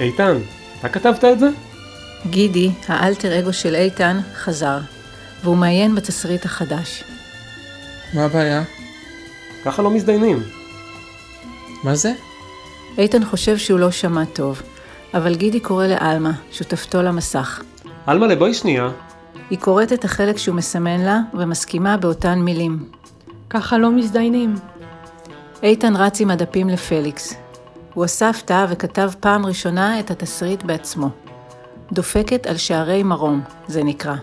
איתן, אתה כתבת את זה? גידי, האלטר אגו של איתן, חזר, והוא מעיין בתסריט החדש. מה הבעיה? ככה לא מזדיינים. מה זה? איתן חושב שהוא לא שמע טוב, אבל גידי קורא לעלמה, שותפתו למסך. אלמלה, בואי שנייה. היא קוראת את החלק שהוא מסמן לה, ומסכימה באותן מילים. ככה לא מזדיינים. איתן רץ עם הדפים לפליקס. הוא אסף תא וכתב פעם ראשונה את התסריט בעצמו. דופקת על שערי מרום, זה נקרא.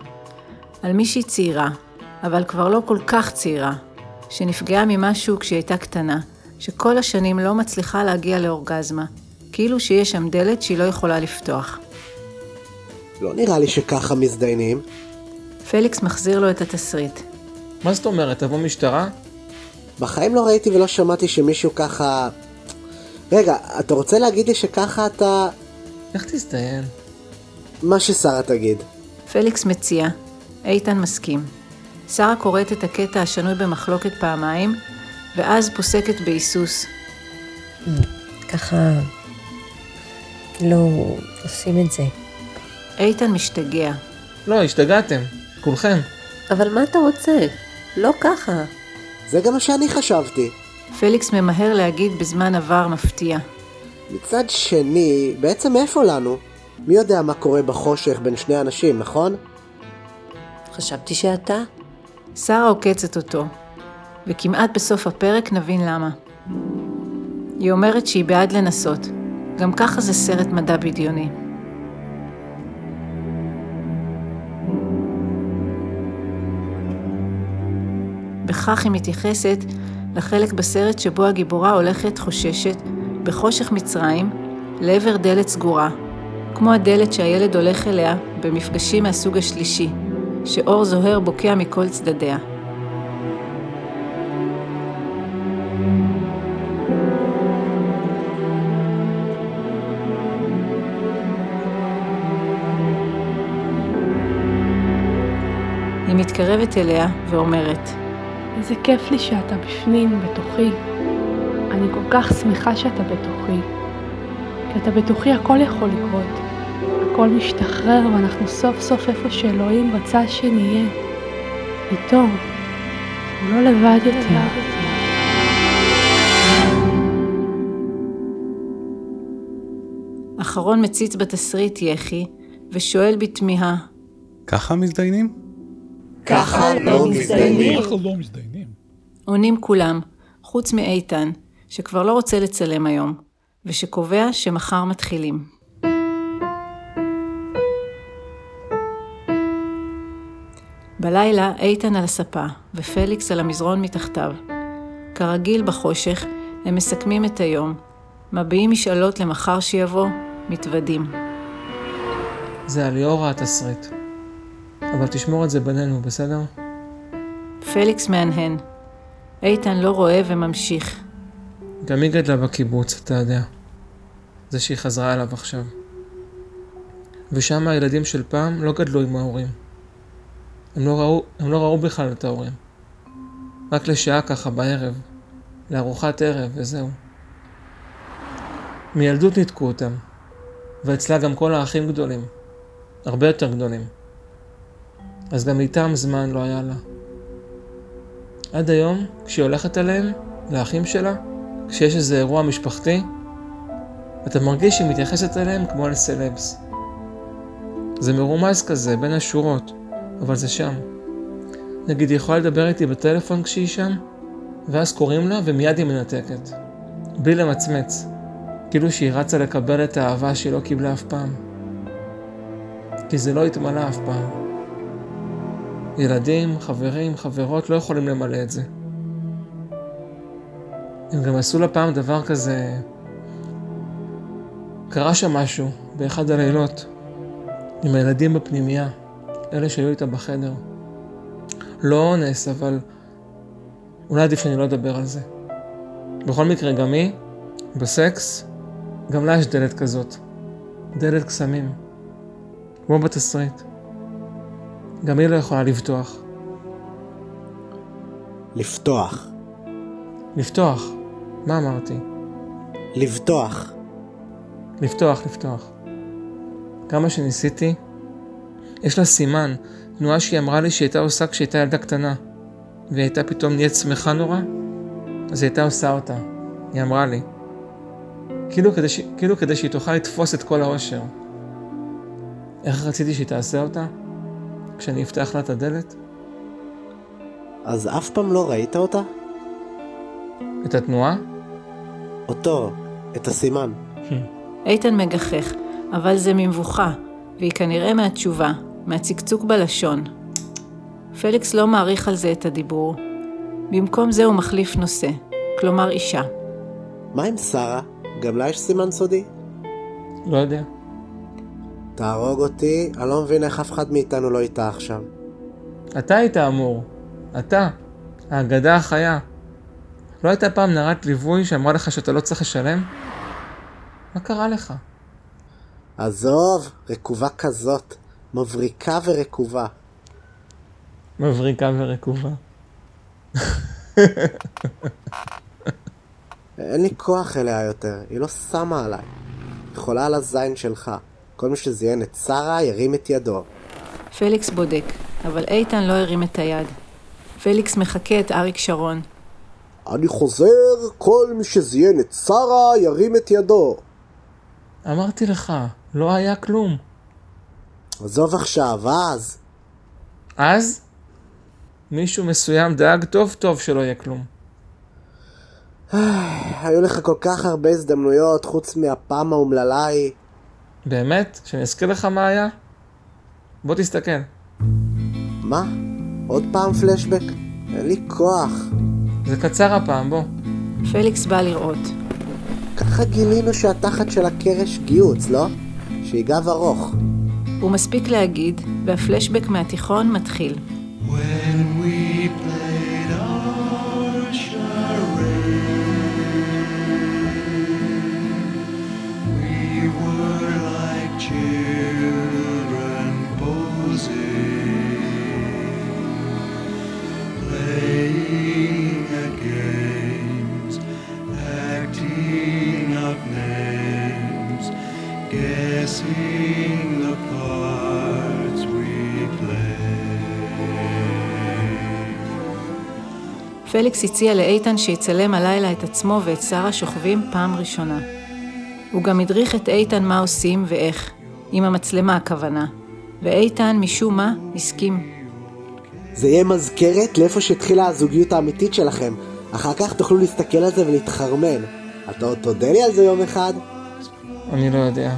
על מישהי צעירה, אבל כבר לא כל כך צעירה, שנפגעה ממשהו כשהיא הייתה קטנה, שכל השנים לא מצליחה להגיע לאורגזמה, כאילו שיש שם דלת שהיא לא יכולה לפתוח. לא נראה לי שככה מזדיינים. פליקס מחזיר לו את התסריט. מה זאת אומרת, תבוא משטרה? בחיים לא ראיתי ולא שמעתי שמישהו ככה... רגע, אתה רוצה להגיד לי שככה אתה... איך תזדיין? מה ששרה תגיד. פליקס מציע, איתן מסכים. שרה קוראת את הקטע השנוי במחלוקת פעמיים, ואז פוסקת בהיסוס. ככה לא עושים את זה. איתן משתגע. לא, השתגעתם. כולכם. אבל מה אתה רוצה? לא ככה. זה גם מה שאני חשבתי. פליקס ממהר להגיד בזמן עבר מפתיע. מצד שני, בעצם איפה לנו? מי יודע מה קורה בחושך בין שני אנשים, נכון? חשבתי שאתה. שרה עוקצת אותו, וכמעט בסוף הפרק נבין למה. היא אומרת שהיא בעד לנסות, גם ככה זה סרט מדע בדיוני. בכך היא מתייחסת לחלק בסרט שבו הגיבורה הולכת חוששת, בחושך מצרים, לעבר דלת סגורה, כמו הדלת שהילד הולך אליה במפגשים מהסוג השלישי, שאור זוהר בוקע מכל צדדיה. היא מתקרבת אליה ואומרת, איזה כיף לי שאתה בפנים, בתוכי. אני כל כך שמחה שאתה בתוכי. כי אתה בתוכי הכל יכול לקרות. הכל משתחרר ואנחנו סוף סוף איפה שאלוהים רצה שנהיה. איתו. הוא לא לבד יותר. אחרון מציץ בתסריט יחי, ושואל בתמיהה, ככה מזדיינים? ככה לא מזדיינים. ככה לא מזדיינים. עונים כולם, חוץ מאיתן, שכבר לא רוצה לצלם היום, ושקובע שמחר מתחילים. בלילה איתן על הספה, ופליקס על המזרון מתחתיו. כרגיל בחושך, הם מסכמים את היום, מביעים משאלות למחר שיבוא, מתוודים. זה על ליאורה התסריט. אבל תשמור את זה בינינו, בסדר? פליקס מהנהן. איתן לא רואה וממשיך. גם היא גדלה בקיבוץ, אתה יודע. זה שהיא חזרה אליו עכשיו. ושם הילדים של פעם לא גדלו עם ההורים. הם לא ראו, הם לא ראו בכלל את ההורים. רק לשעה ככה בערב, לארוחת ערב וזהו. מילדות ניתקו אותם, ואצלה גם כל האחים גדולים, הרבה יותר גדולים. אז גם איתם זמן לא היה לה. עד היום, כשהיא הולכת אליהם, לאחים שלה, כשיש איזה אירוע משפחתי, אתה מרגיש שהיא מתייחסת אליהם כמו אל סלבס. זה מרומז כזה, בין השורות, אבל זה שם. נגיד, היא יכולה לדבר איתי בטלפון כשהיא שם, ואז קוראים לה ומיד היא מנתקת. בלי למצמץ. כאילו שהיא רצה לקבל את האהבה שהיא לא קיבלה אף פעם. כי זה לא התמלא אף פעם. ילדים, חברים, חברות לא יכולים למלא את זה. הם גם עשו לה פעם דבר כזה... קרה שם משהו באחד הלילות עם הילדים בפנימייה, אלה שהיו איתה בחדר. לא אונס, אבל אולי עדיף שאני לא אדבר על זה. בכל מקרה, גם היא, בסקס, גם לה יש דלת כזאת. דלת קסמים. כמו בתסריט. גם היא לא יכולה לפתוח. לפתוח. לפתוח. מה אמרתי? לבטוח. לפתוח, לפתוח. כמה שניסיתי, יש לה סימן, תנועה שהיא אמרה לי שהיא הייתה עושה כשהייתה ילדה קטנה, והיא הייתה פתאום נהיית שמחה נורא, אז היא הייתה עושה אותה. היא אמרה לי. כאילו כדי, ש... כאילו כדי שהיא תוכל לתפוס את כל העושר. איך רציתי שהיא תעשה אותה? כשאני אפתח לה את הדלת? אז אף פעם לא ראית אותה? את התנועה? אותו, את הסימן. איתן מגחך, אבל זה ממבוכה, והיא כנראה מהתשובה, מהצקצוק בלשון. פליקס לא מעריך על זה את הדיבור. במקום זה הוא מחליף נושא, כלומר אישה. מה עם שרה? גם לה יש סימן סודי? לא יודע. תהרוג אותי, אני לא מבין איך אף אחד מאיתנו לא איתה עכשיו. אתה היית אמור. אתה. האגדה החיה. לא הייתה פעם נערת ליווי שאמרה לך שאתה לא צריך לשלם? מה קרה לך? עזוב, רקובה כזאת. מבריקה ורקובה. מבריקה ורקובה. אין לי כוח אליה יותר, היא לא שמה עליי. היא חולה על הזין שלך. כל מי שזיין את שרה ירים את ידו. פליקס בודק, אבל איתן לא הרים את היד. פליקס מחקה את אריק שרון. אני חוזר, כל מי שזיין את שרה ירים את ידו. אמרתי לך, לא היה כלום. עזוב עכשיו, אז. אז? מישהו מסוים דאג טוב טוב שלא יהיה כלום. היו לך כל כך הרבה הזדמנויות חוץ מהפעם האומללה ההיא. באמת? שאני אזכיר לך מה היה? בוא תסתכל. מה? עוד פעם פלשבק? אין לי כוח. זה קצר הפעם, בוא. פליקס בא לראות. ככה גילינו שהתחת של הקרש גיוץ, לא? שהיא גב ארוך. הוא מספיק להגיד, והפלשבק מהתיכון מתחיל. When we פליקס הציע לאיתן שיצלם הלילה את עצמו ואת שרה שוכבים פעם ראשונה. הוא גם הדריך את איתן מה עושים ואיך, עם המצלמה הכוונה, ואיתן, משום מה, הסכים. זה יהיה מזכרת לאיפה שהתחילה הזוגיות האמיתית שלכם. אחר כך תוכלו להסתכל על זה ולהתחרמן. אתה עוד תודה לי על זה יום אחד? אני לא יודע.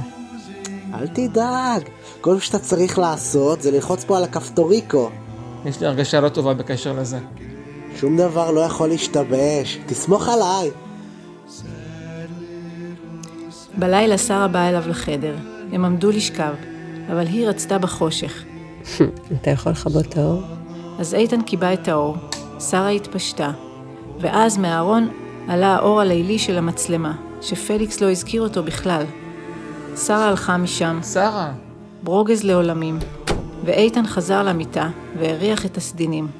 אל תדאג. כל מה שאתה צריך לעשות זה ללחוץ פה על הכפתוריקו. יש לי הרגשה לא טובה בקשר לזה. שום דבר לא יכול להשתבש. תסמוך עליי. בלילה שרה באה אליו לחדר. הם עמדו לשכב, אבל היא רצתה בחושך. אתה יכול לכבות את האור? אז איתן כיבה את האור, שרה התפשטה, ואז מהארון עלה האור הלילי של המצלמה, שפליקס לא הזכיר אותו בכלל. שרה הלכה משם, שרה! ברוגז לעולמים, ואיתן חזר למיטה והריח את הסדינים.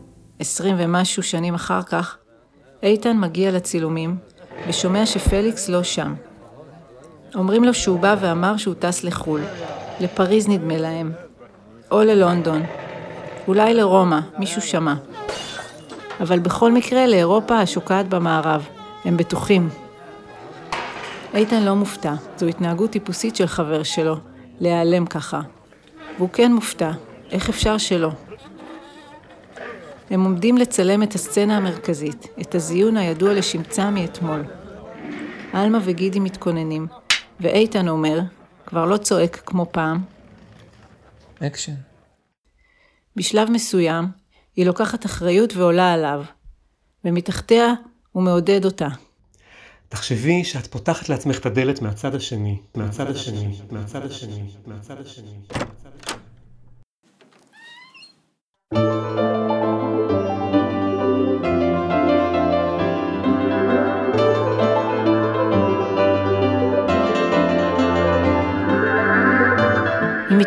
עשרים ומשהו שנים אחר כך, איתן מגיע לצילומים ושומע שפליקס לא שם. אומרים לו שהוא בא ואמר שהוא טס לחו"ל, לפריז נדמה להם, או ללונדון, אולי לרומא, מישהו שמע. אבל בכל מקרה לאירופה השוקעת במערב, הם בטוחים. איתן לא מופתע, זו התנהגות טיפוסית של חבר שלו, להיעלם ככה. והוא כן מופתע, איך אפשר שלא? הם עומדים לצלם את הסצנה המרכזית, את הזיון הידוע לשמצה מאתמול. עלמה וגידי מתכוננים, ואיתן אומר, כבר לא צועק כמו פעם, אקשן. בשלב מסוים, היא לוקחת אחריות ועולה עליו, ומתחתיה הוא מעודד אותה. תחשבי שאת פותחת לעצמך את הדלת מהצד השני, מהצד השני, מהצד השני, מהצד השני. היא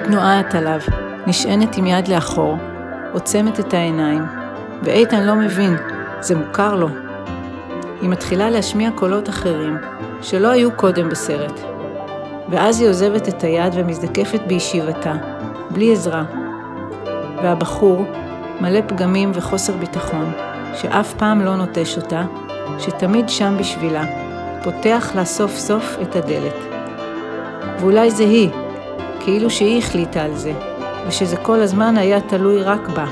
מתנועת עליו, נשענת עם יד לאחור, עוצמת את העיניים, ואיתן לא מבין, זה מוכר לו. היא מתחילה להשמיע קולות אחרים, שלא היו קודם בסרט. ואז היא עוזבת את היד ומזדקפת בישיבתה, בלי עזרה. והבחור, מלא פגמים וחוסר ביטחון, שאף פעם לא נוטש אותה, שתמיד שם בשבילה, פותח לה סוף סוף את הדלת. ואולי זה היא, כאילו שהיא החליטה על זה, ושזה כל הזמן היה תלוי רק בה.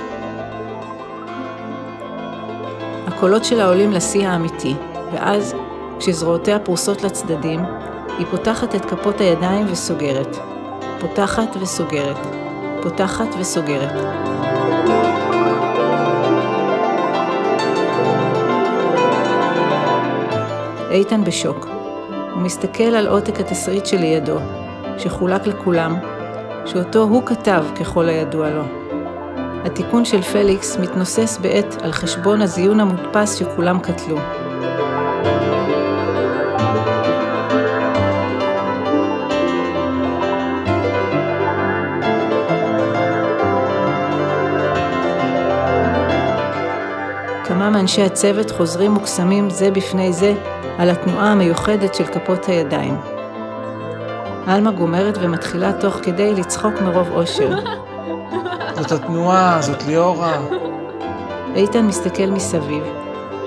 הקולות שלה עולים לשיא האמיתי, ואז, כשזרועותיה פרוסות לצדדים, היא פותחת את כפות הידיים וסוגרת. פותחת וסוגרת. פותחת וסוגרת. איתן בשוק. הוא מסתכל על עותק התסריט שלידו, שחולק לכולם, שאותו הוא כתב ככל הידוע לו. התיקון של פליקס מתנוסס בעת על חשבון הזיון המודפס שכולם קטלו. כמה מאנשי הצוות חוזרים מוקסמים זה בפני זה על התנועה המיוחדת של כפות הידיים. עלמה גומרת ומתחילה תוך כדי לצחוק מרוב אושר. זאת התנועה, זאת ליאורה. איתן מסתכל מסביב,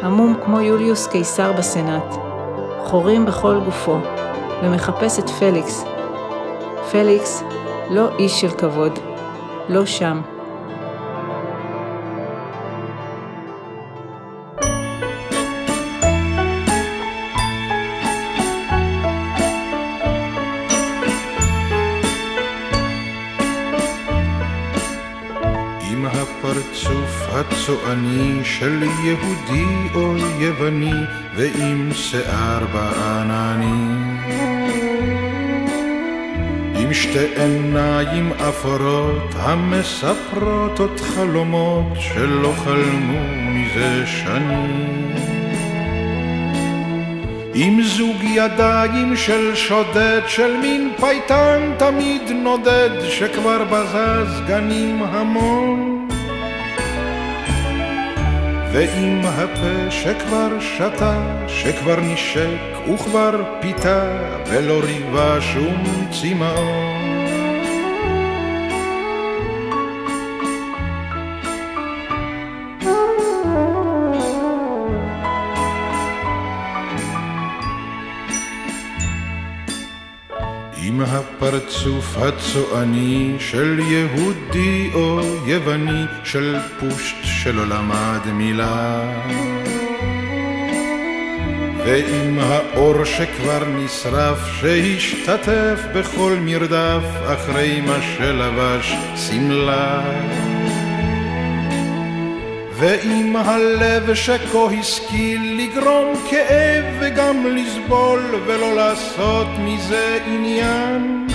המום כמו יוליוס קיסר בסנאט, חורים בכל גופו, ומחפש את פליקס. פליקס, לא איש של כבוד, לא שם. הפרצוף הצועני של יהודי או יווני ועם שיער בעננים עם שתי עיניים אפורות המספרות עוד חלומות שלא חלמו מזה שנים עם זוג ידיים של שודד, של מין פייטן תמיד נודד, שכבר בזז גנים המון. ועם הפה שכבר שתה, שכבר נשק וכבר פיתה, ולא ריבה שום צמאון. עם הפרצוף הצועני של יהודי או יווני, של פושט שלא למד מילה. ועם האור שכבר נשרף, שהשתתף בכל מרדף, אחרי מה שלבש שמלה. ועם הלב שכה השכיל לגרום כאב וגם לסבול ולא לעשות מזה עניין.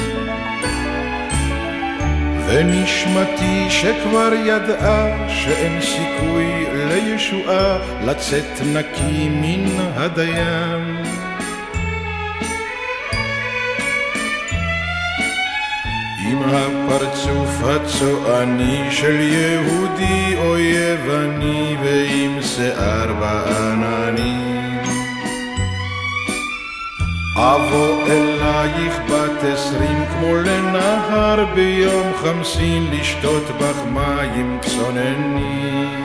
ונשמתי שכבר ידעה שאין סיכוי לישועה לצאת נקי מן הדיין. עם הפרצוף הצועני של יהודי או יווני ועם שיער בעננים. אבוא אלייך בת עשרים כמו לנהר ביום חמסין לשתות בך מים צוננים.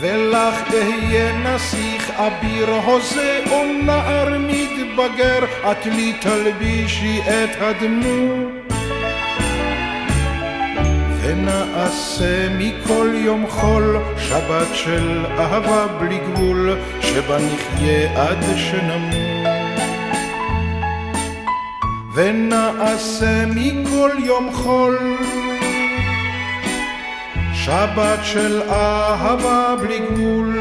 ולך אהיה נסיך אביר הוזה או נער מתבגר, את לי תלבישי את הדמות. ונעשה מכל יום חול שבת של אהבה בלי גבול, שבה נחיה עד שנמות. ונעשה מכל יום חול שבת של אהבה בלי גבול,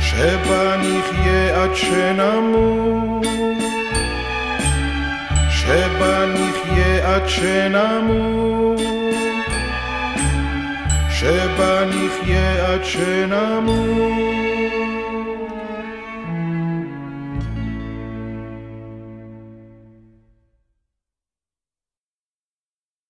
שבה נחיה עד שנמות, שבה נחיה עד שנמות, שבה נחיה עד שנמות.